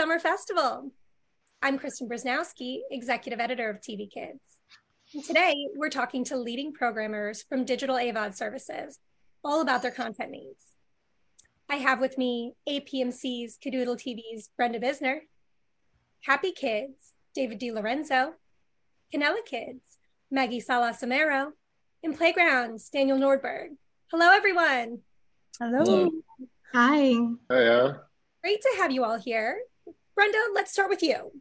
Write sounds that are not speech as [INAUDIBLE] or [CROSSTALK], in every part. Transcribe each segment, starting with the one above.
Summer Festival. I'm Kristen Brzoznowski, Executive Editor of TV Kids. And today, we're talking to leading programmers from Digital AVOD Services, all about their content needs. I have with me APMC's Kidoodle TV's Brenda Bisner, Happy Kids, David Di Lorenzo, Canela Kids, Maggie Salas Amaro, and Playgrounds, Daniel Nordberg. Hello, everyone. Hello. Hello. Hi. Hiya. Great to have you all here. Brenda, let's start with you.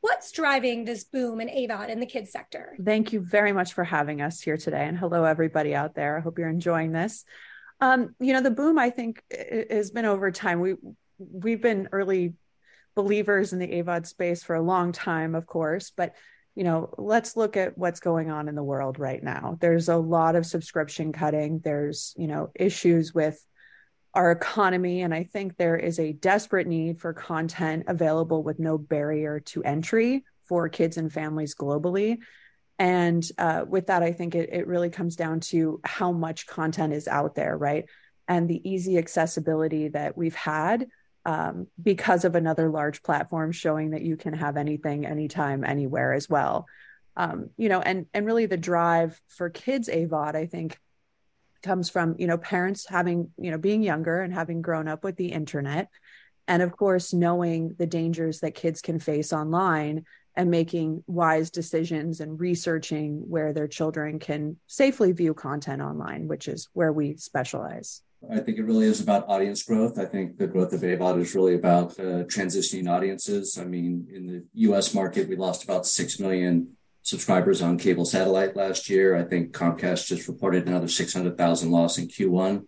What's driving this boom in AVOD in the kids sector? Thank you very much for having us here today. And hello, everybody out there. I hope you're enjoying this. Um, you know, the boom, I think, has been over time. We, we've been early believers in the AVOD space for a long time, of course, but you know, let's look at what's going on in the world right now. There's a lot of subscription cutting. There's, you know, issues with our economy. And I think there is a desperate need for content available with no barrier to entry for kids and families globally. And uh, with that, I think it, it really comes down to how much content is out there, right? And the easy accessibility that we've had um, because of another large platform showing that you can have anything, anytime, anywhere as well. Um, you know, and and really the drive for kids AVOD, I think, comes from you know parents having you know being younger and having grown up with the internet and of course knowing the dangers that kids can face online and making wise decisions and researching where their children can safely view content online which is where we specialize I think it really is about audience growth. I think the growth of AVOD is really about uh, transitioning audiences. I mean, in the US market, we lost about 6 million subscribers on cable satellite last year. I think Comcast just reported another 600,000 loss in Q1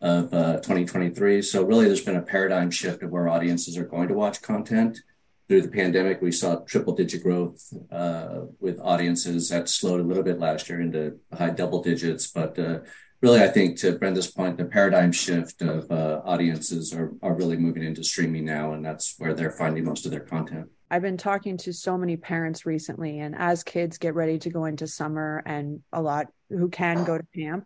of uh, 2023. So really, there's been a paradigm shift of where audiences are going to watch content. Through the pandemic, we saw triple digit growth uh, with audiences that slowed a little bit last year into high double digits. But uh, really, I think to Brenda's point, the paradigm shift of uh, audiences are, are really moving into streaming now, and that's where they're finding most of their content. I've been talking to so many parents recently, and as kids get ready to go into summer, and a lot who can go to camp,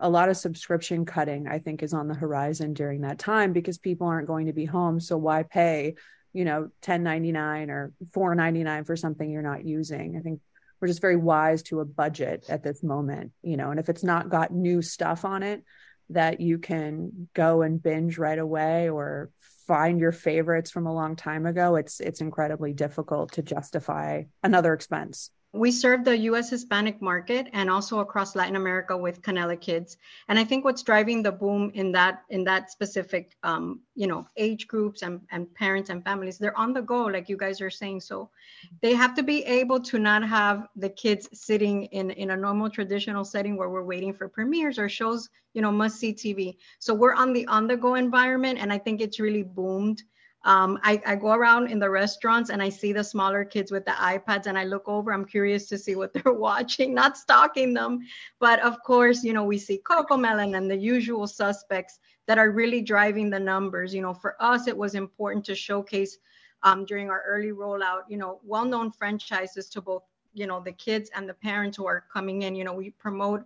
a lot of subscription cutting, I think, is on the horizon during that time because people aren't going to be home. So why pay, you know, ten ninety nine or four ninety nine for something you're not using? I think we're just very wise to a budget at this moment, you know. And if it's not got new stuff on it that you can go and binge right away or find your favorites from a long time ago, it's it's incredibly difficult to justify another expense. We serve the US Hispanic market and also across Latin America with Canela Kids. And I think what's driving the boom in that in that specific um, you know age groups and, and parents and families, they're on the go, like you guys are saying. So they have to be able to not have the kids sitting in, in a normal traditional setting where we're waiting for premieres or shows, you know, must see TV. So we're on the on the go environment. And I think it's really boomed um, I, I, go around in the restaurants and I see the smaller kids with the iPads and I look over. I'm curious to see what [LAUGHS] they're watching, not stalking them. But of course, you know, we see CoComelon and the usual suspects that are really driving the numbers. You know, for us, it was important to showcase um, during our early rollout, you know, well known franchises to both, you know, the kids and the parents who are coming in. You know, we promote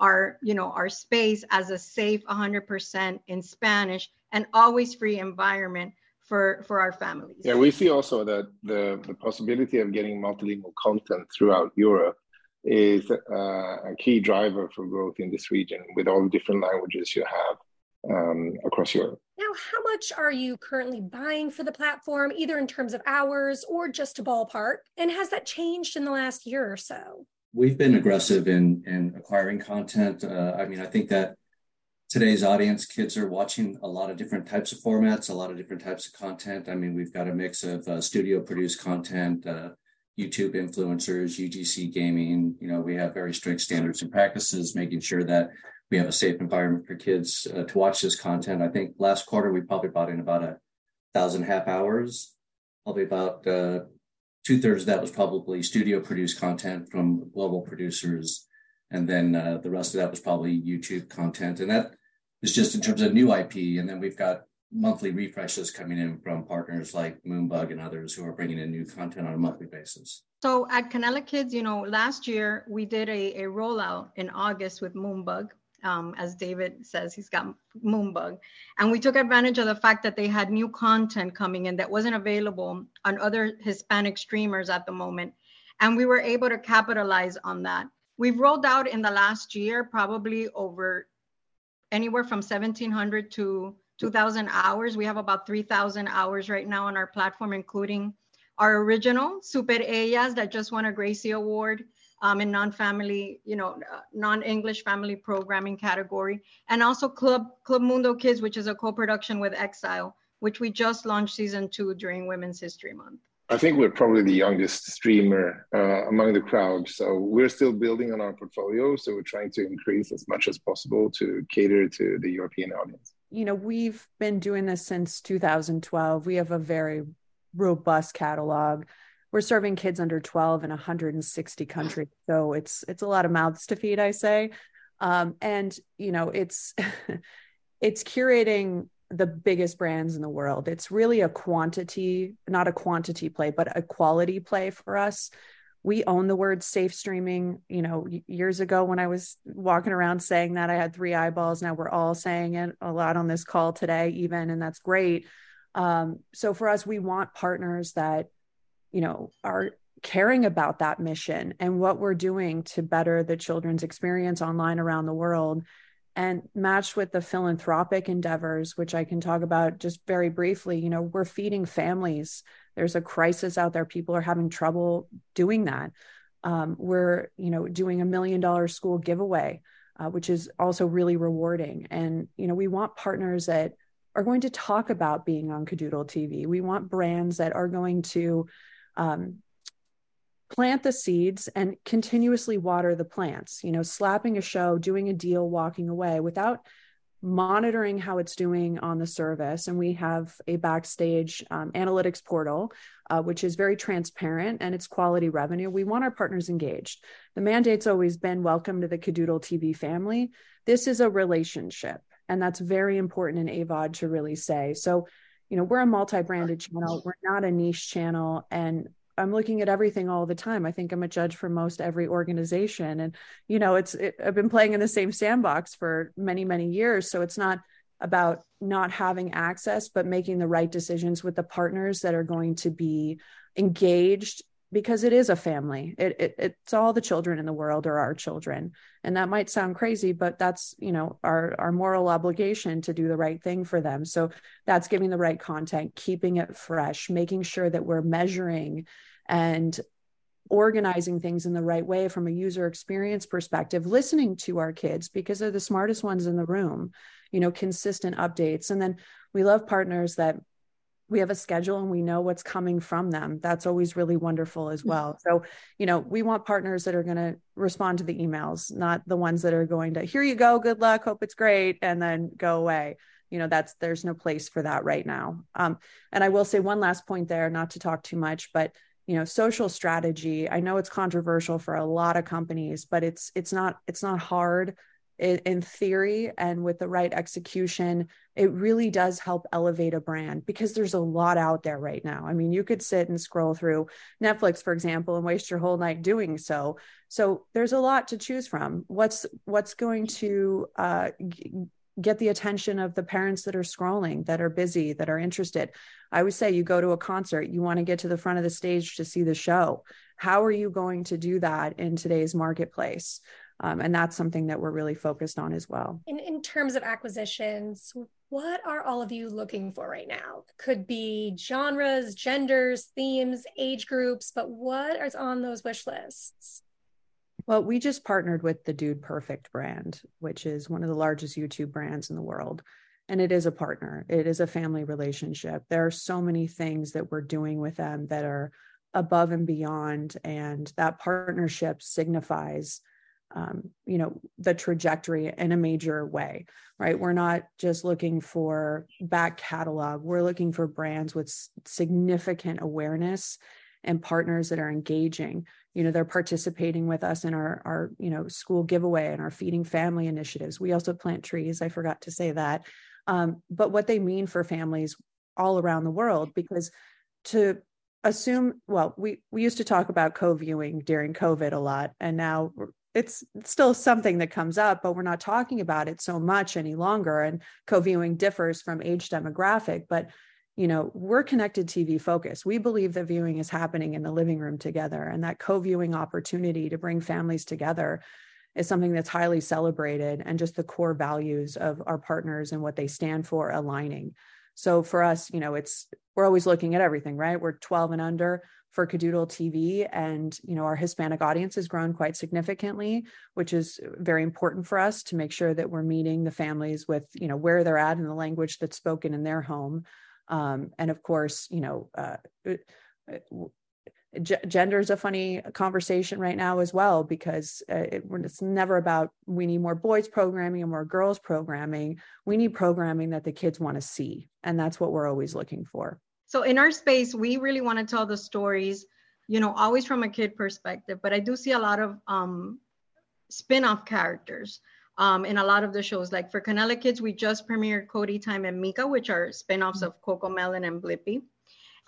our you know our space as a safe 100% in spanish and always free environment for for our families. Yeah, we see also that the the possibility of getting multilingual content throughout Europe is uh, a key driver for growth in this region with all the different languages you have um, across Europe. Now, how much are you currently buying for the platform, either in terms of hours or just a ballpark? And has that changed in the last year or so? We've been aggressive in in acquiring content. Uh, I mean, I think that today's audience, kids are watching a lot of different types of formats, a lot of different types of content. I mean, we've got a mix of uh, studio produced content, uh, YouTube influencers, UGC gaming. You know, we have very strict standards and practices, making sure that we have a safe environment for kids uh, to watch this content. I think last quarter we probably brought in about a thousand half hours. Probably about uh, two thirds of that was probably studio produced content from global producers and then uh, the rest of that was probably YouTube content. And that is just in terms of new IP. And then we've got monthly refreshes coming in from partners like Moonbug and others who are bringing in new content on a monthly basis. So at Canela Kids, you know, last year we did a, a rollout in August with Moonbug. Um, as David says, he's got moonbug. And we took advantage of the fact that they had new content coming in that wasn't available on other Hispanic streamers at the moment. And we were able to capitalize on that. We've rolled out in the last year probably over anywhere from 1700 to 2000 hours. We have about 3000 hours right now on our platform, including our original Super Ellas that just won a Gracie Award um, in non-family, you know, uh, non-English family programming category, and also Club Club Mundo Kids, which is a co-production with Exile, which we just launched season two during Women's History Month. I think we're probably the youngest streamer uh, among the crowd, so we're still building on our portfolio. So we're trying to increase as much as possible to cater to the European audience. You know, we've been doing this since 2012. We have a very robust catalog we're serving kids under 12 in 160 countries so it's it's a lot of mouths to feed i say um, and you know it's [LAUGHS] it's curating the biggest brands in the world. It's really a quantity not a quantity play but a quality play for us. We own the word safe streaming. You know years ago when i was walking around saying that i had three eyeballs. Now we're all saying it a lot on this call today even and that's great. Um, so for us we want partners that you know are caring about that mission and what we're doing to better the children's experience online around the world and matched with the philanthropic endeavors which i can talk about just very briefly you know we're feeding families. There's a crisis out there. People are having trouble doing that. Um, we're you know doing a million dollar school giveaway uh, which is also really rewarding. And you know we want partners that are going to talk about being on Kidoodle TV. We want brands that are going to um, plant the seeds and continuously water the plants you know slapping a show doing a deal walking away without monitoring how it's doing on the service and we have a backstage um, analytics portal uh, which is very transparent and it's quality revenue. We want our partners engaged. The mandate's always been welcome to the Kidoodle tv family. This is a relationship and that's very important in avod to really say. So you know we're a multi-branded channel. We're not a niche channel and i'm looking at everything all the time. I think i'm a judge for most every organization. And you know it's it, i've been playing in the same sandbox for many many years. So it's not about not having access but making the right decisions with the partners that are going to be engaged because it is a family. It, it, it's all the children in the world are our children. And that might sound crazy but that's you know our our moral obligation to do the right thing for them. So that's giving the right content keeping it fresh making sure that we're measuring and organizing things in the right way from a user experience perspective listening to our kids because they're the smartest ones in the room you know consistent updates. And then we love partners that we have a schedule and we know what's coming from them. That's always really wonderful as mm. well. So you know we want partners that are going to respond to the emails not the ones that are going to here you go good luck hope it's great and then go away. You know that's there's no place for that right now. Um, and i will say one last point there not to talk too much but you know social strategy i know it's controversial for a lot of companies but it's it's not it's not hard. In, theory and with the right execution, it really does help elevate a brand because there's a lot out there right now. I mean, you could sit and scroll through Netflix, for example, and waste your whole night doing so. So there's a lot to choose from. What's what's going to uh, get the attention of the parents that are scrolling, that are busy, that are interested? I would say you go to a concert, you want to get to the front of the stage to see the show. How are you going to do that in today's marketplace? Um, and that's something that we're really focused on as well. In, in terms of acquisitions, what are all of you looking for right now? Could be genres, genders, themes, age groups, but what is on those wish lists? Well, we just partnered with the Dude Perfect brand, which is one of the largest YouTube brands in the world. And it is a partner, it is a family relationship. There are so many things that we're doing with them that are above and beyond. And that partnership signifies um, you know the trajectory in a major way right? We're not just looking for back catalog. We're looking for brands with significant awareness and partners that are engaging. You know they're participating with us in our our you know school giveaway and our feeding family initiatives. We also plant trees. I forgot to say that. Um, but what they mean for families all around the world because to assume well we we used to talk about co-viewing during covid a lot and now it's still something that comes up, but we're not talking about it so much any longer. And co-viewing differs from age demographic, but you know, we're connected TV focused. We believe that viewing is happening in the living room together, and that co-viewing opportunity to bring families together is something that's highly celebrated, and just the core values of our partners and what they stand for aligning. So for us, you know, it's we're always looking at everything, right? We're 12 and under for Kidoodle TV. And, you know, our Hispanic audience has grown quite significantly, which is very important for us to make sure that we're meeting the families with, you know, where they're at in the language that's spoken in their home. Um, and of course, you know, uh, g- gender is a funny conversation right now as well because uh, it, it's never about we need more boys programming and more girls programming we need programming that the kids want to see and that's what we're always looking for so in our space we really want to tell the stories you know always from a kid perspective but i do see a lot of um, spin-off characters um, in a lot of the shows. Like for canela kids we just premiered cody time and mika which are spin-offs of CoComelon and blippi.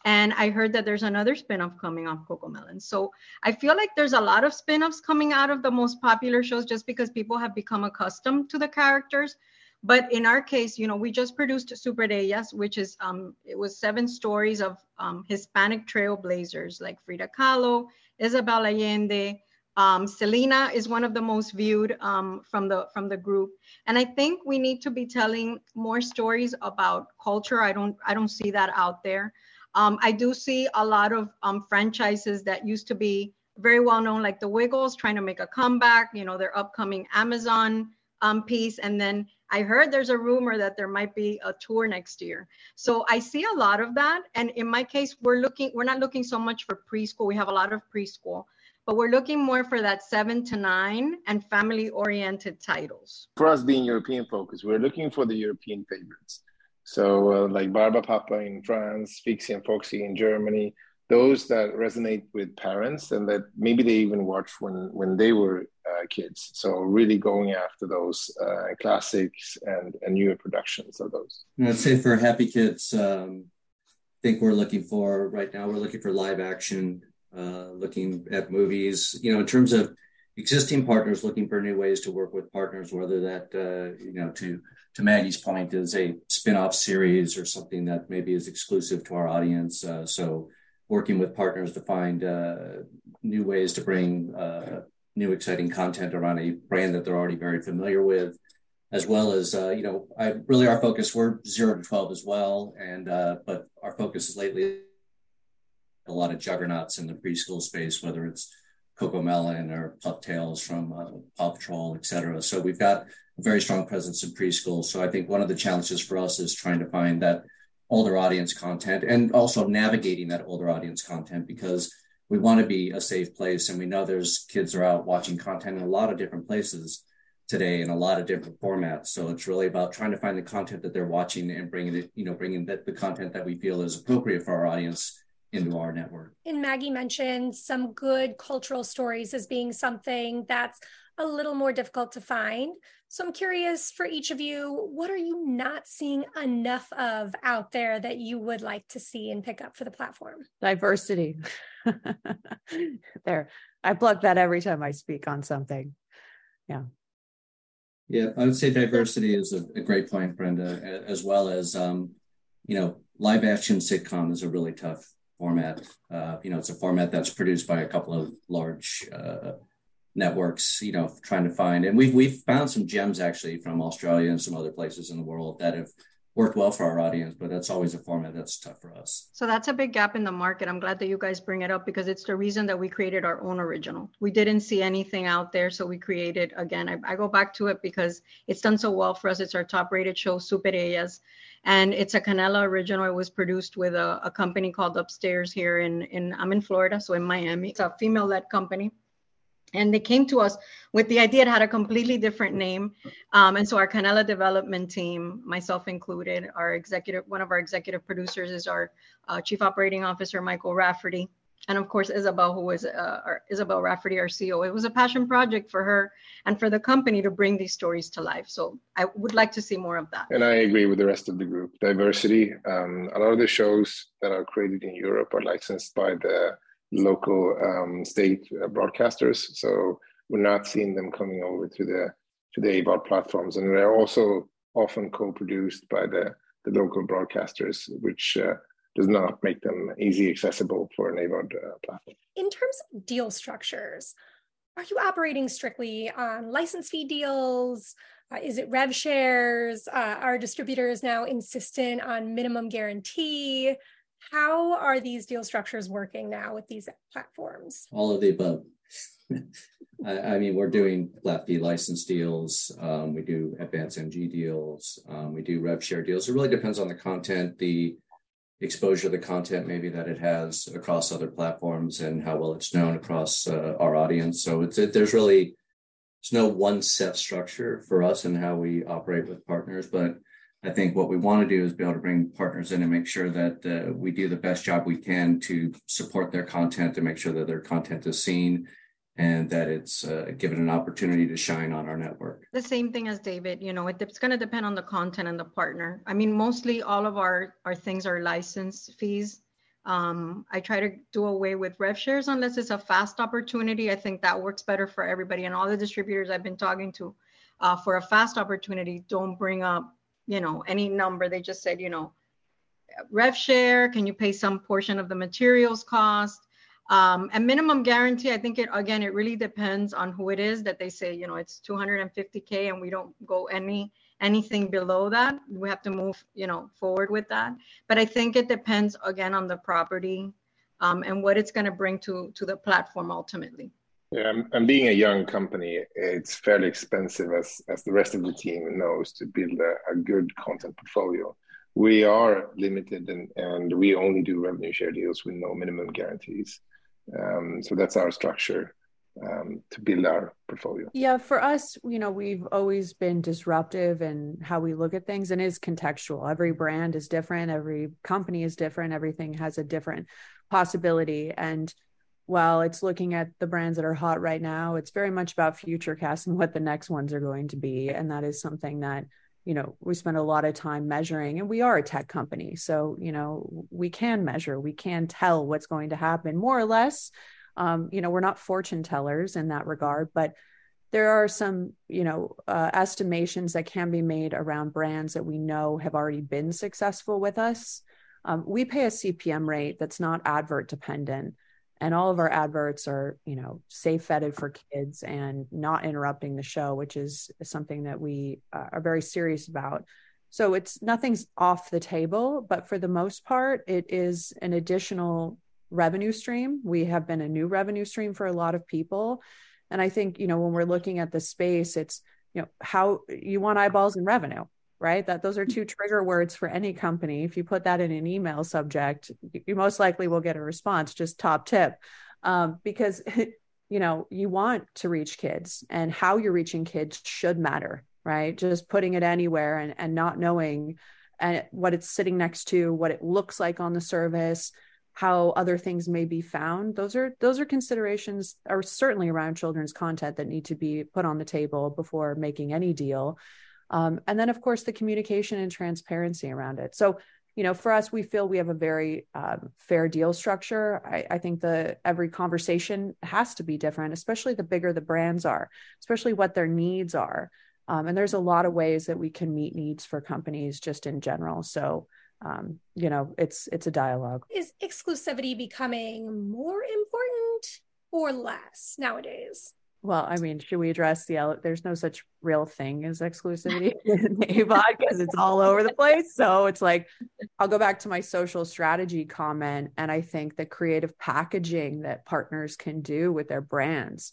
And i heard that there's another spin-off coming off CoComelon. so i feel like there's a lot of spin-offs coming out of the most popular shows just because people have become accustomed to the characters but in our case, you know, we just produced Super Ellas, which is um, it was seven stories of um, Hispanic trailblazers like Frida Kahlo, Isabel Allende. Um, Selena is one of the most viewed um, from the from the group, and I think we need to be telling more stories about culture. I don't I don't see that out there. Um, I do see a lot of um, franchises that used to be very well known, like the Wiggles, trying to make a comeback. You know, their upcoming Amazon um, piece, and then I heard there's a rumor that there might be a tour next year. So I see a lot of that. And in my case, we're looking, we're not looking so much for preschool. We have a lot of preschool, but we're looking more for that seven to nine and family oriented titles. For us being European focused, we're looking for the European favorites. So uh, like Barbapapa in France, Fixie and Foxy in Germany, those that resonate with parents and that maybe they even watched when when they were uh, kids. So really going after those uh, classics and and newer productions of those. I'd say for happy kids um, i think we're looking for right now we're looking for live action uh, looking at movies you know in terms of existing partners looking for new ways to work with partners whether that uh, you know to to maggie's point is a spin-off series or something that maybe is exclusive to our audience. Uh, so working with partners to find uh, new ways to bring uh, new exciting content around a brand that they're already very familiar with as well as uh, you know I really our focus we're zero to 12 as well and uh, but our focus is lately a lot of juggernauts in the preschool space whether it's CoComelon or pup tales from uh, paw patrol et cetera. So we've got a very strong presence in preschool. So i think one of the challenges for us is trying to find that older audience content and also navigating that older audience content because we want to be a safe place. And we know there's kids are out watching content in a lot of different places today in a lot of different formats. So it's really about trying to find the content that they're watching and bringing it you know bringing the, the content that we feel is appropriate for our audience into our network. And maggie mentioned some good cultural stories as being something that's a little more difficult to find so I'm curious for each of you, what are you not seeing enough of out there that you would like to see and pick up for the platform? Diversity. [LAUGHS] there. I plug that every time I speak on something. Yeah. Yeah, I would say diversity is a, a great point, Brenda, as well as, um, you know, live action sitcom is a really tough format. Uh, you know, it's a format that's produced by a couple of large uh, networks, you know, trying to find. And we've we've found some gems actually from Australia and some other places in the world that have worked well for our audience, but that's always a format that's tough for us. So that's a big gap in the market. I'm glad that you guys bring it up because it's the reason that we created our own original. We didn't see anything out there, so we created again. I, I go back to it because it's done so well for us. It's our top rated show, Super Ellas. And it's a Canela original. It was produced with a, a company called Upstairs here in, in I'm in Florida, so in Miami. It's a female-led company and they came to us with the idea it had a completely different name. Um, and so our canela development team myself included our executive one of our executive producers is our uh, chief operating officer michael rafferty. And of course isabel who was uh, our, isabel rafferty our ceo it was a passion project for her and for the company to bring these stories to life. So i would like to see more of that. And i agree with the rest of the group. Diversity um, a lot of the shows that are created in europe are licensed by the local um, state uh, broadcasters. So we're not seeing them coming over to the to the AVOD platforms, and they're also often co-produced by the the local broadcasters, which uh, does not make them easy accessible for an AVOD uh, platform. In terms of deal structures, are you operating strictly on license fee deals? Uh, is it rev shares? Uh, are distributors now insistent on minimum guarantee? How are these deal structures working now with these platforms? All of the above. [LAUGHS] I, I, mean, we're doing flat fee license deals. Um, we do advanced MG deals. Um, we do rev share deals. It really depends on the content, the exposure of the content maybe that it has across other platforms and how well it's known across uh, our audience. So it's it, there's really there's no one set structure for us and how we operate with partners, but I think what we want to do is be able to bring partners in and make sure that uh, we do the best job we can to support their content to make sure that their content is seen and that it's uh, given an opportunity to shine on our network. The same thing as David, you know, it, it's going to depend on the content and the partner. I mean, mostly all of our, our things are license fees. Um, I try to do away with rev shares unless it's a fast opportunity. I think that works better for everybody. And all the distributors I've been talking to uh, for a fast opportunity don't bring up, you know, any number. They just said, you know, rev share, can you pay some portion of the materials cost? Um, and minimum guarantee, I think it again, it really depends on who it is that they say, you know, it's 250k and we don't go any anything below that. We have to move, you know, forward with that. But I think it depends again on the property um, and what it's going to bring to to the platform ultimately. Yeah, and being a young company, it's fairly expensive, as as the rest of the team knows, to build a, a good content portfolio. We are limited, and and we only do revenue share deals with no minimum guarantees. Um, so that's our structure um, to build our portfolio. Yeah, for us, you know, we've always been disruptive in how we look at things and is contextual. Every brand is different, every company is different, everything has a different possibility. And while it's looking at the brands that are hot right now, it's very much about future and what the next ones are going to be. And that is something that you know we spend a lot of time measuring and we are a tech company. So you know we can measure we can tell what's going to happen more or less. Um, you know we're not fortune tellers in that regard but there are some you know uh, estimations that can be made around brands that we know have already been successful with us. Um, we pay a cpm rate that's not advert dependent and all of our adverts are you know safe vetted for kids and not interrupting the show which is something that we uh, are very serious about. So it's nothing's off the table but for the most part it is an additional revenue stream. We have been a new revenue stream for a lot of people. And i think you know when we're looking at the space it's you know how you want eyeballs and revenue right? That those are two trigger words for any company. If you put that in an email subject, you most likely will get a response. Just top tip, um, because [LAUGHS] you know you want to reach kids, and how you're reaching kids should matter, right? Just putting it anywhere and and not knowing and uh, what it's sitting next to, what it looks like on the service how other things may be found those are those are considerations are certainly around children's content that need to be put on the table before making any deal um, and then, of course, the communication and transparency around it. So, you know, for us, we feel we have a very um, fair deal structure. I, I, think the every conversation has to be different, especially the bigger the brands are, especially what their needs are. Um, and there's a lot of ways that we can meet needs for companies just in general. So, um, you know, it's it's a dialogue. Is exclusivity becoming more important or less nowadays? Well, I mean, should we address the there's no such real thing as exclusivity [LAUGHS] in AVOD because it's all over the place. So it's like I'll go back to my social strategy comment and I think the creative packaging that partners can do with their brands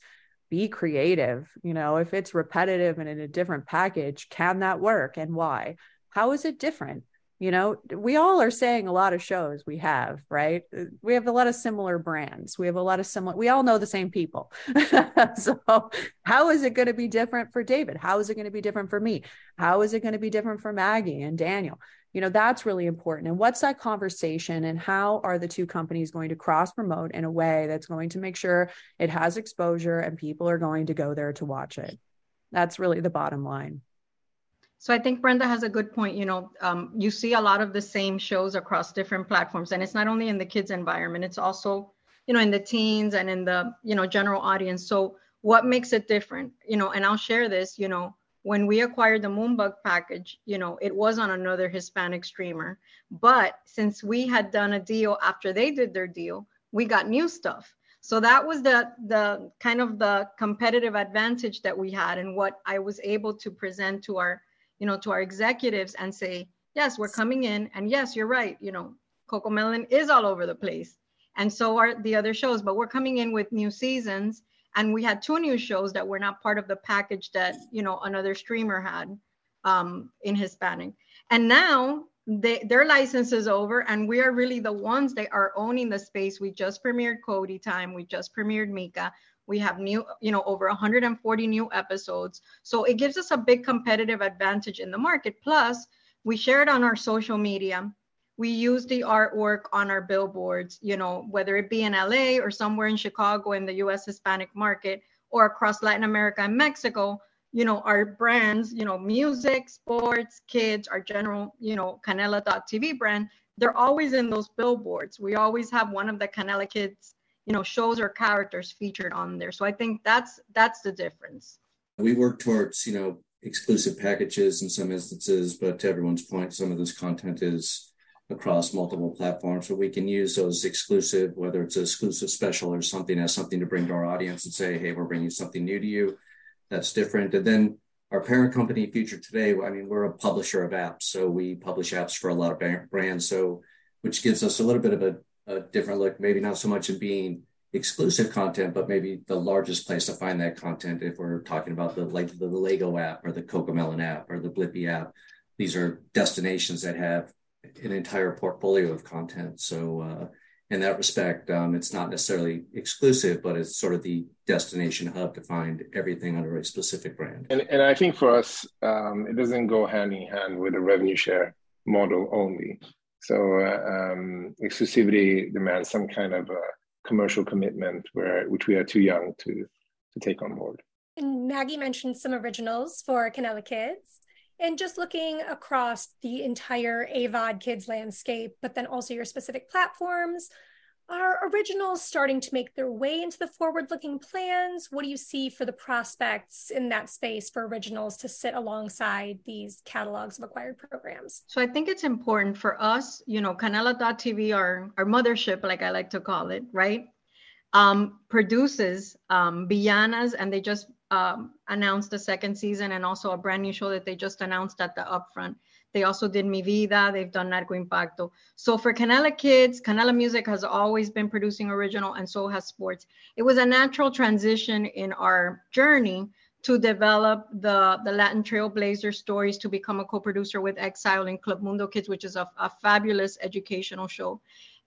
be creative. You know, if it's repetitive and in a different package, can that work and why? How is it different? You know we all are saying a lot of shows we have right? Uh, we have a lot of similar brands. We have a lot of similar we all know the same people. [LAUGHS] So how is it going to be different for david? How is it going to be different for me? How is it going to be different for maggie and daniel? You know that's really important. And what's that conversation and how are the two companies going to cross promote in a way that's going to make sure it has exposure and people are going to go there to watch it? That's really the bottom line so I think Brenda has a good point. You know, um, you see a lot of the same shows across different platforms, and it's not only in the kids' environment; it's also, you know, in the teens and in the you know general audience. So what makes it different you know and i'll share this you know when we acquired the moonbug package you know it was on another hispanic streamer but since we had done a deal after they did their deal we got new stuff so that was the the kind of the competitive advantage that we had and what i was able to present to our you know to our executives and say yes we're coming in and yes you're right you know CoComelon is all over the place and so are the other shows but we're coming in with new seasons and we had two new shows that were not part of the package that you know another streamer had um, in hispanic. And now they, their license is over and we are really the ones that are owning the space. We just premiered cody time we just premiered mika we have new you know over 140 new episodes. So it gives us a big competitive advantage in the market. Plus we share it on our social media. We use the artwork on our billboards, you know, whether it be in LA or somewhere in Chicago in the US Hispanic market or across Latin America and Mexico, you know, our brands, you know, music, sports, kids, our general, you know, Canela.tv brand, they're always in those billboards. We always have one of the Canela kids, you know, shows or characters featured on there. So I think that's that's the difference. We work towards, you know, exclusive packages in some instances, but to everyone's point, some of this content is across multiple platforms. So we can use those exclusive, whether it's exclusive special or something as something to bring to our audience and say, hey, we're bringing something new to you that's different. And then our parent company, Future Today, I mean, we're a publisher of apps. So we publish apps for a lot of brands. So, which gives us a little bit of a, a different look, maybe not so much in being exclusive content, but maybe the largest place to find that content if we're talking about the like the, Lego app or the CoComelon app or the Blippi app. These are destinations that have an entire portfolio of content. So uh, in that respect, um, it's not necessarily exclusive, but it's sort of the destination hub to find everything under a specific brand. And, and I think for us, um, it doesn't go hand in hand with a revenue share model only. So uh, um, exclusivity demands some kind of commercial commitment, where which we are too young to to take on board. And Maggie mentioned some originals for Canela Kids and just looking across the entire AVOD kids landscape, but then also your specific platforms. Are originals starting to make their way into the forward looking plans? What do you see for the prospects in that space for originals to sit alongside these catalogs of acquired programs? So I think it's important for us, you know, Canela.tv, our, our mothership, like I like to call it, right? Um, produces um, Villanas, and they just um, announced the second season and also a brand new show that they just announced at the upfront. They also did Mi Vida, they've done Narco Impacto. So for Canela Kids, Canela Music has always been producing original and so has sports. It was a natural transition in our journey to develop the, the Latin Trailblazer stories to become a co-producer with Exile and Club Mundo Kids, which is a, a fabulous educational show.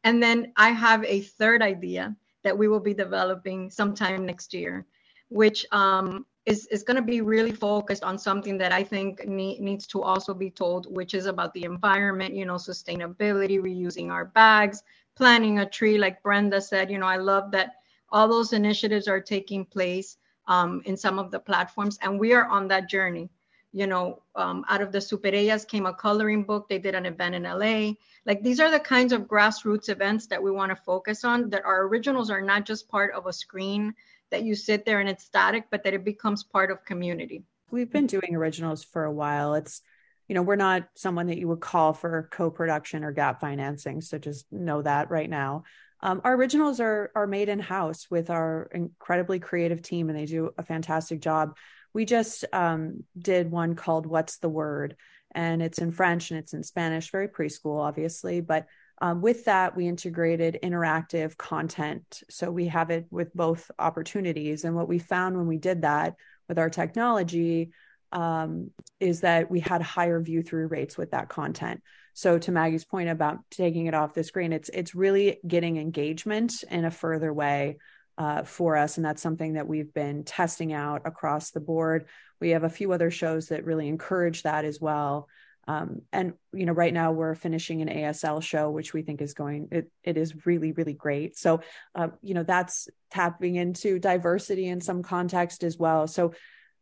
And then I have a third idea that we will be developing sometime next year which um, is, is going to be really focused on something that I think need, needs to also be told, which is about the environment, you know, sustainability, reusing our bags, planting a tree, like Brenda said. You know, I love that all those initiatives are taking place um, in some of the platforms, and we are on that journey. You know, um, out of the Superellas came a coloring book. They did an event in LA. Like these are the kinds of grassroots events that we want to focus on. That our originals are not just part of a screen that you sit there and it's static, but that it becomes part of community. We've been doing originals for a while. It's, you know, we're not someone that you would call for co-production or gap financing. So just know that right now. Um, our originals are are made in house with our incredibly creative team, and they do a fantastic job. We just um, did one called "What's the Word," and it's in French and it's in Spanish, very preschool, obviously, but um, with that, we integrated interactive content. So we have it with both opportunities. And what we found when we did that with our technology um, is that we had higher view through rates with that content. So to Maggie's point about taking it off the screen, it's it's really getting engagement in a further way uh, for us, and that's something that we've been testing out across the board. We have a few other shows that really encourage that as well. Um, and you know, right now we're finishing an ASL show, which we think is going. It it is really really great. So, uh, you know, that's tapping into diversity in some context as well. So,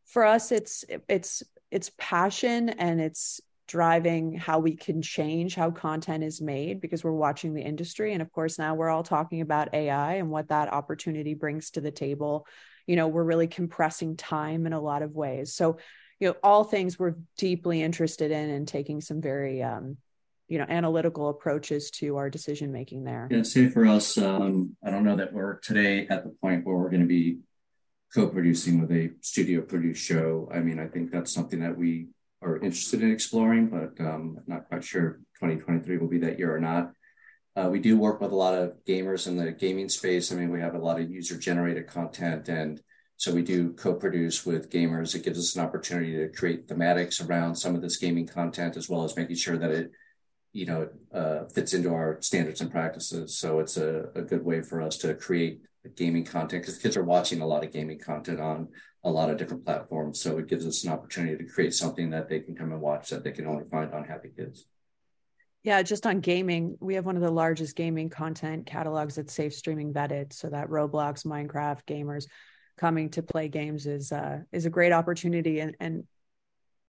for us, it's it's it's passion and it's driving how we can change how content is made because we're watching the industry and of course now we're all talking about AI and what that opportunity brings to the table you know we're really compressing time in a lot of ways so you know all things we're deeply interested in and taking some very um you know analytical approaches to our decision making there. Yeah say for us um i don't know that we're today at the point where we're going to be co-producing with a studio produced show. I mean i think that's something that we are interested in exploring but um not quite sure 2023 will be that year or not. Uh, we do work with a lot of gamers in the gaming space. I mean we have a lot of user generated content and so we do co-produce with gamers it gives us an opportunity to create thematics around some of this gaming content as well as making sure that it you know uh, fits into our standards and practices. So it's a, a good way for us to create gaming content because kids are watching a lot of gaming content on a lot of different platforms. So it gives us an opportunity to create something that they can come and watch that they can only find on Happy Kids. Yeah, just on gaming, we have one of the largest gaming content catalogs that's safe streaming vetted. So that Roblox, Minecraft gamers coming to play games is uh, is a great opportunity and, and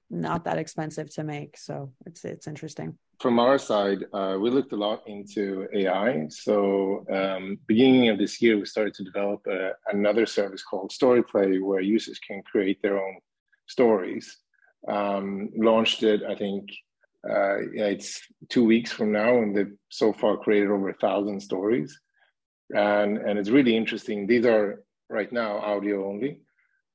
not that expensive to make. So it's it's interesting from our side, uh, we looked a lot into AI. So, um, beginning of this year, we started to develop a, uh, another service called StoryPlay, where users can create their own stories. Um, launched it, I think, uh, it's two weeks from now, and they've so far created over a thousand stories, and and it's really interesting. These are right now audio only,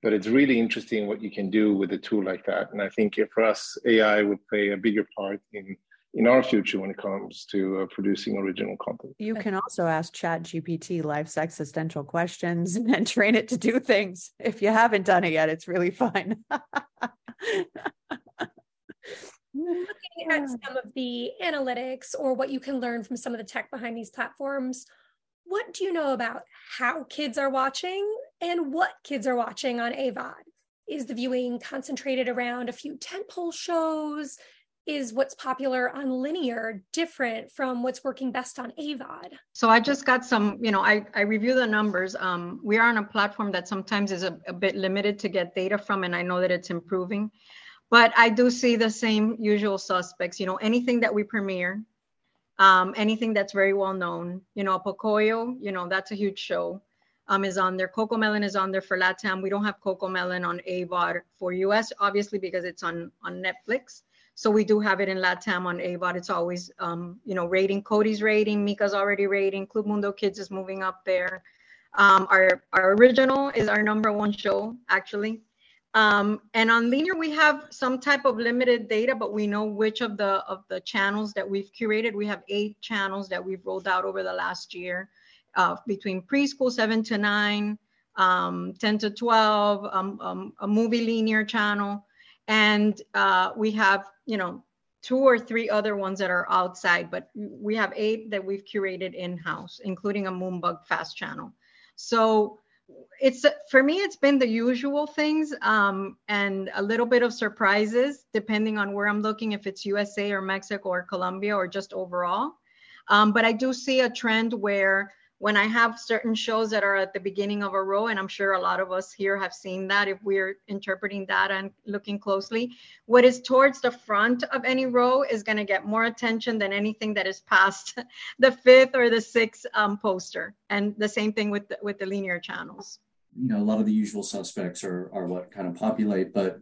but it's really interesting what you can do with a tool like that. And I think for us, AI would play a bigger part in in our future when it comes to uh, producing original content. You can also ask Chat GPT life's existential questions [LAUGHS] and then train it to do things. If you haven't done it yet, it's really fun. [LAUGHS] Looking at some of the analytics or what you can learn from some of the tech behind these platforms, what do you know about how kids are watching and what kids are watching on AVOD? Is the viewing concentrated around a few tentpole shows? is what's popular on linear different from what's working best on AVOD? So I just got some, you know, I, I review the numbers. Um, we are on a platform that sometimes is a, a bit limited to get data from, and I know that it's improving. But I do see the same usual suspects, you know, anything that we premiere, um, anything that's very well known, you know, Pocoyo, you know, that's a huge show. Um, is on there. CoComelon is on there for Latam. We don't have CoComelon on AVOD for US, obviously, because it's on on Netflix. So we do have it in LATAM on AVOD. It's always, um, you know, rating. Cody's rating, Mika's already rating. Club Mundo Kids is moving up there. Um, our our original is our number one show actually. Um, and on linear, we have some type of limited data, but we know which of the of the channels that we've curated. We have eight channels that we've rolled out over the last year, uh, between preschool seven to nine, um, 10 to 12, um, um, a movie linear channel, and uh, we have you know two or three other ones that are outside but we have eight that we've curated in-house including a moonbug fast channel so it's for me it's been the usual things um, and a little bit of surprises depending on where i'm looking if it's usa or mexico or colombia or just overall. Um, but i do see a trend where when I have certain shows that are at the beginning of a row, and I'm sure a lot of us here have seen that if we're interpreting that and looking closely, what is towards the front of any row is going to get more attention than anything that is past [LAUGHS] the fifth or the sixth um, poster. And the same thing with the, with the linear channels. You know, a lot of the usual suspects are are what kind of populate, but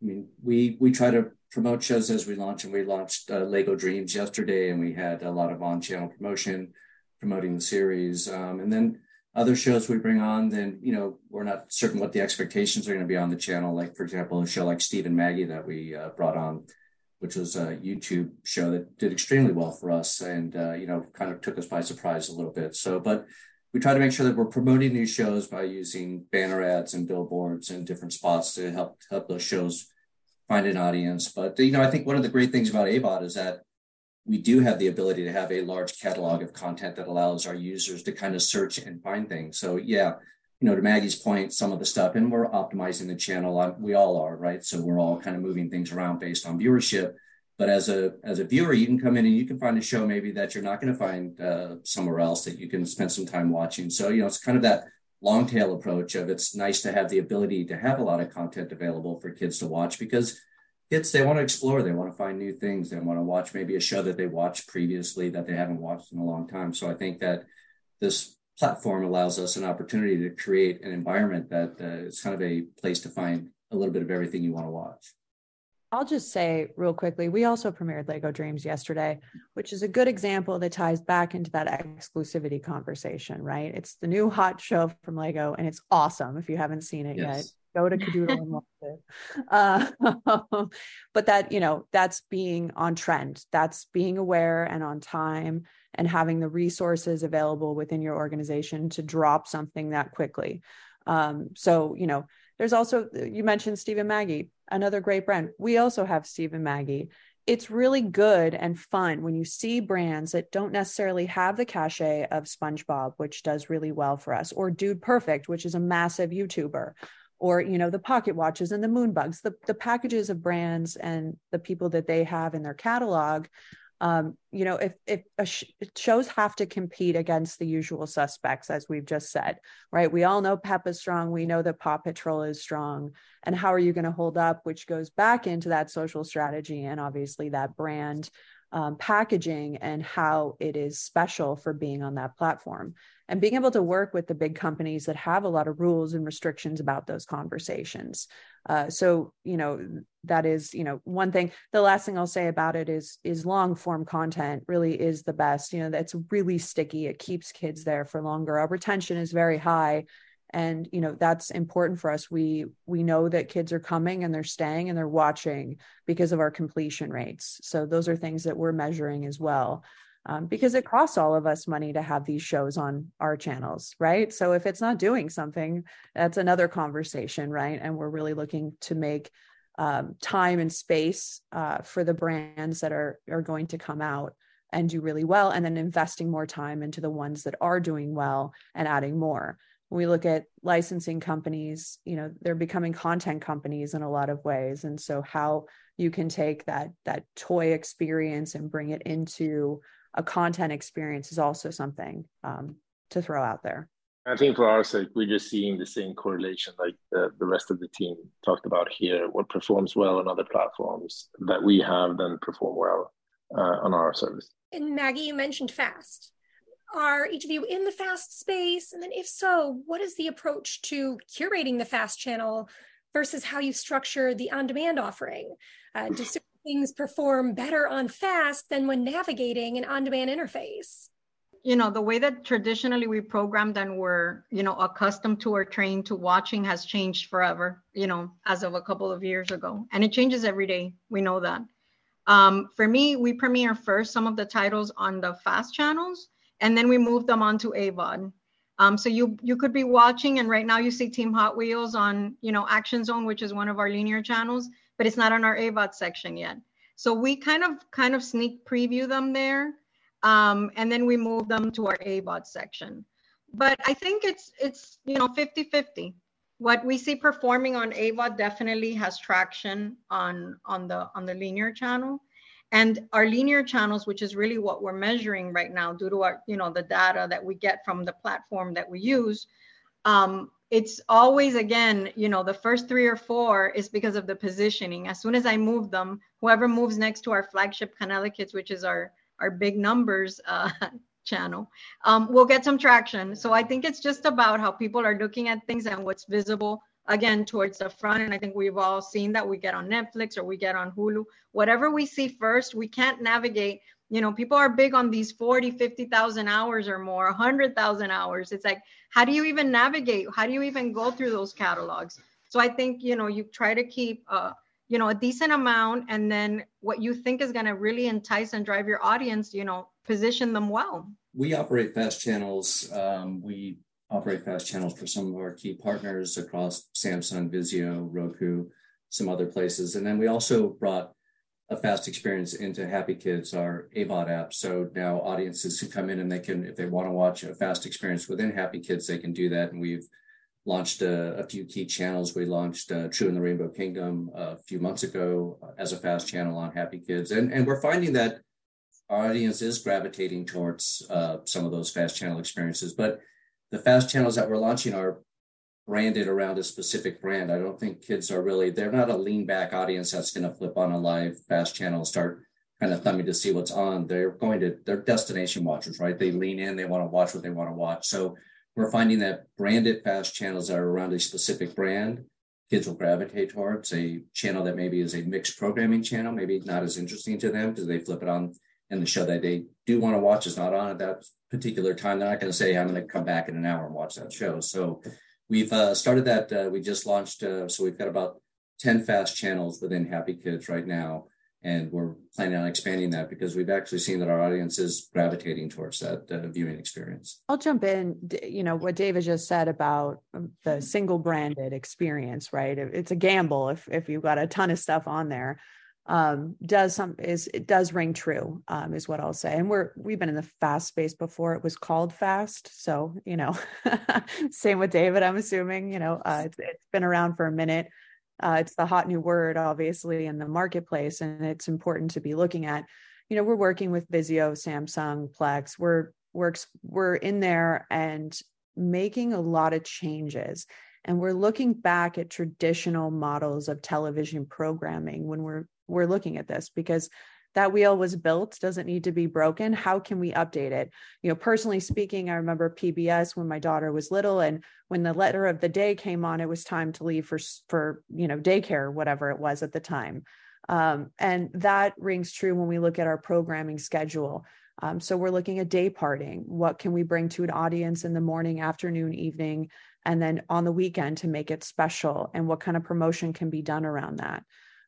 I mean, we we try to promote shows as we launch, and we launched uh, Lego Dreams yesterday, and we had a lot of on-channel promotion promoting the series. Um, and then other shows we bring on, then, you know, we're not certain what the expectations are going to be on the channel. Like, for example, a show like Steve and Maggie that we uh, brought on, which was a YouTube show that did extremely well for us and, uh, you know, kind of took us by surprise a little bit. So, but we try to make sure that we're promoting these shows by using banner ads and billboards and different spots to help help those shows find an audience. But you know, I think one of the great things about AVOD is that we do have the ability to have a large catalog of content that allows our users to kind of search and find things. So yeah, you know, to Maggie's point, some of the stuff, and we're optimizing the channel. We all are, right? So we're all kind of moving things around based on viewership. But as a as a viewer, you can come in and you can find a show maybe that you're not going to find uh, somewhere else that you can spend some time watching. So you know, it's kind of that long tail approach of it's nice to have the ability to have a lot of content available for kids to watch because kids they want to explore they want to find new things they want to watch maybe a show that they watched previously that they haven't watched in a long time so i think that this platform allows us an opportunity to create an environment that uh, is kind of a place to find a little bit of everything you want to watch. I'll just say real quickly, we also premiered Lego Dreams yesterday, which is a good example that ties back into that exclusivity conversation, right? It's the new hot show from Lego and it's awesome if you haven't seen it yes. yet. Go to Kidoodle and watch it. Uh, [LAUGHS] but that, you know, that's being on trend. That's being aware and on time and having the resources available within your organization to drop something that quickly. Um, so, you know, there's also, you mentioned Steve and Maggie, another great brand. We also have Steve and Maggie. It's really good and fun when you see brands that don't necessarily have the cachet of SpongeBob, which does really well for us, or Dude Perfect, which is a massive YouTuber, or you know the pocket watches and the moonbugs the, the packages of brands and the people that they have in their catalog um, you know, if if sh- shows have to compete against the usual suspects, as we've just said, right? We all know Peppa's strong. We know that Paw Patrol is strong. And how are you going to hold up? Which goes back into that social strategy and obviously that brand um, packaging and how it is special for being on that platform and being able to work with the big companies that have a lot of rules and restrictions about those conversations uh, so you know that is you know one thing the last thing i'll say about it is is long form content really is the best you know that's really sticky it keeps kids there for longer our retention is very high. And you know that's important for us we we know that kids are coming and they're staying and they're watching because of our completion rates. So those are things that we're measuring as well um, because it costs all of us money to have these shows on our channels right? So if it's not doing something that's another conversation right? And we're really looking to make um, time and space uh, for the brands that are are going to come out and do really well and then investing more time into the ones that are doing well and adding more. When we look at licensing companies you know they're becoming content companies in a lot of ways. And so how you can take that that toy experience and bring it into a content experience is also something um, to throw out there i think for our sake we're just seeing the same correlation like the, the rest of the team talked about here what performs well on other platforms that we have then perform well uh, on our service and maggie you mentioned fast are each of you in the fast space? And then, if so, what is the approach to curating the fast channel versus how you structure the on demand offering? Uh, do certain things perform better on fast than when navigating an on demand interface? You know the way that traditionally we programmed and were you know accustomed to or trained to watching has changed forever you know as of a couple of years ago and it changes every day we know that um, for me we premiere first some of the titles on the fast channels and then we move them onto AVOD. Um, so you you could be watching, and right now you see Team Hot Wheels on you know Action Zone, which is one of our linear channels, but it's not on our AVOD section yet. So we kind of kind of sneak preview them there, um, and then we move them to our AVOD section. But I think it's it's you know 50-50. What we see performing on AVOD definitely has traction on on the on the linear channel and our linear channels which is really what we're measuring right now due to our you know the data that we get from the platform that we use um, it's always again you know the first three or four is because of the positioning as soon as i move them whoever moves next to our flagship canela kids which is our our big numbers uh, [LAUGHS] channel um, we'll get some traction. So i think it's just about how people are looking at things and what's visible again towards the front. And i think we've all seen that we get on netflix or we get on hulu. Whatever we see first we can't navigate. You know people are big on these 40 50,000 hours or more 100,000 hours. It's like how do you even navigate? How do you even go through those catalogs? So i think you know you try to keep uh you know a decent amount and then what you think is going to really entice and drive your audience you know position them well we operate fast channels um, we operate fast channels for some of our key partners across Samsung, Vizio, Roku, some other places. And then we also brought a fast experience into Happy Kids, our AVOD app. So now audiences can come in and they can, if they want to watch a fast experience within Happy Kids, they can do that. And we've launched a, a few key channels. We launched uh, True and the Rainbow Kingdom a few months ago as a fast channel on Happy Kids. And, and we're finding that our audience is gravitating towards uh, some of those fast channel experiences. But the fast channels that we're launching are branded around a specific brand. I don't think kids are really, they're not a lean back audience that's going to flip on a live fast channel, and start kind of thumbing to see what's on. They're going to, they're destination watchers, right? They lean in, they want to watch what they want to watch. So we're finding that branded fast channels that are around a specific brand, kids will gravitate towards a channel that maybe is a mixed programming channel, maybe not as interesting to them because they flip it on and the show that they do want to watch is not on at that particular time. They're not going to say, I'm going to come back in an hour and watch that show. So we've uh, started that. Uh, we just launched, uh, so we've got about 10 fast channels within Happy Kids right now and we're planning on expanding that because we've actually seen that our audience is gravitating towards that uh, viewing experience. I'll jump in. You know what David just said about the single branded experience, right? It's a gamble if if you've got a ton of stuff on there. Um, does some is it does ring true um, is what I'll say. And we're we've been in the fast space before. It was called fast, so you know, [LAUGHS] same with David. I'm assuming you know uh, it's, it's been around for a minute. Uh, it's the hot new word, obviously, in the marketplace, and it's important to be looking at. You know, we're working with Vizio, Samsung, Plex. We're we're we're in there and making a lot of changes, and we're looking back at traditional models of television programming when we're we're looking at this because that wheel was built doesn't need to be broken. How can we update it? You know personally speaking i remember pbs when my daughter was little and when the letter of the day came on it was time to leave for for you know daycare whatever it was at the time. Um, and that rings true when we look at our programming schedule. Um, so we're looking at day parting. What can we bring to an audience in the morning afternoon evening and then on the weekend to make it special? And what kind of promotion can be done around that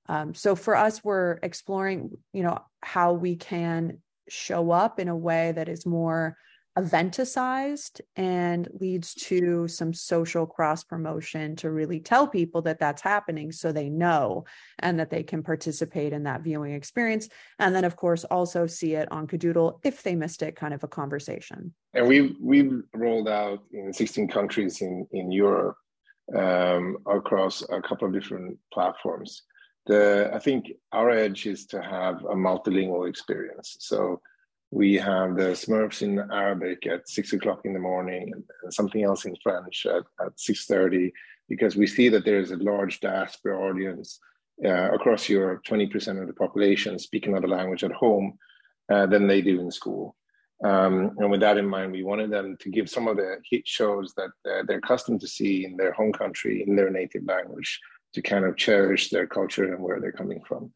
um, so for us, we're exploring, you know, how we can show up in a way that is more eventicized and leads to some social cross promotion to really tell people that that's happening so they know and that they can participate in that viewing experience. And then of course also see it on Kidoodle if they missed it kind of a conversation. And we've we've rolled out in 16 countries in in Europe um, across a couple of different platforms the I think our edge is to have a multilingual experience. So we have the Smurfs in Arabic at six o'clock in the morning and, something else in French at, at six thirty because we see that there is a large diaspora audience uh, across Europe. Twenty percent of the population speak another language at home uh, than they do in school. Um, and with that in mind, we wanted them to give some of the hit shows that uh, they're accustomed to see in their home country in their native language to kind of cherish their culture and where they're coming from.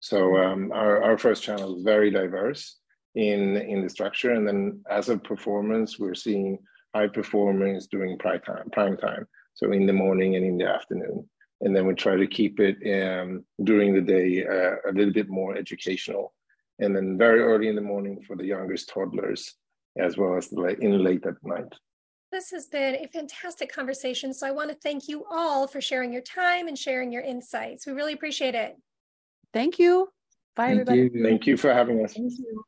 So um, our, our first channel is very diverse in in the structure, and then as a performance, we're seeing high performance during prime time, prime time, so in the morning and in the afternoon, and then we try to keep it um, during the day uh, a little bit more educational, and then very early in the morning for the youngest toddlers, as well as the late, in late at night. This has been a fantastic conversation. So I want to thank you all for sharing your time and sharing your insights. We really appreciate it. Thank you. Bye, thank everybody. You. Thank you for having us. Thank you.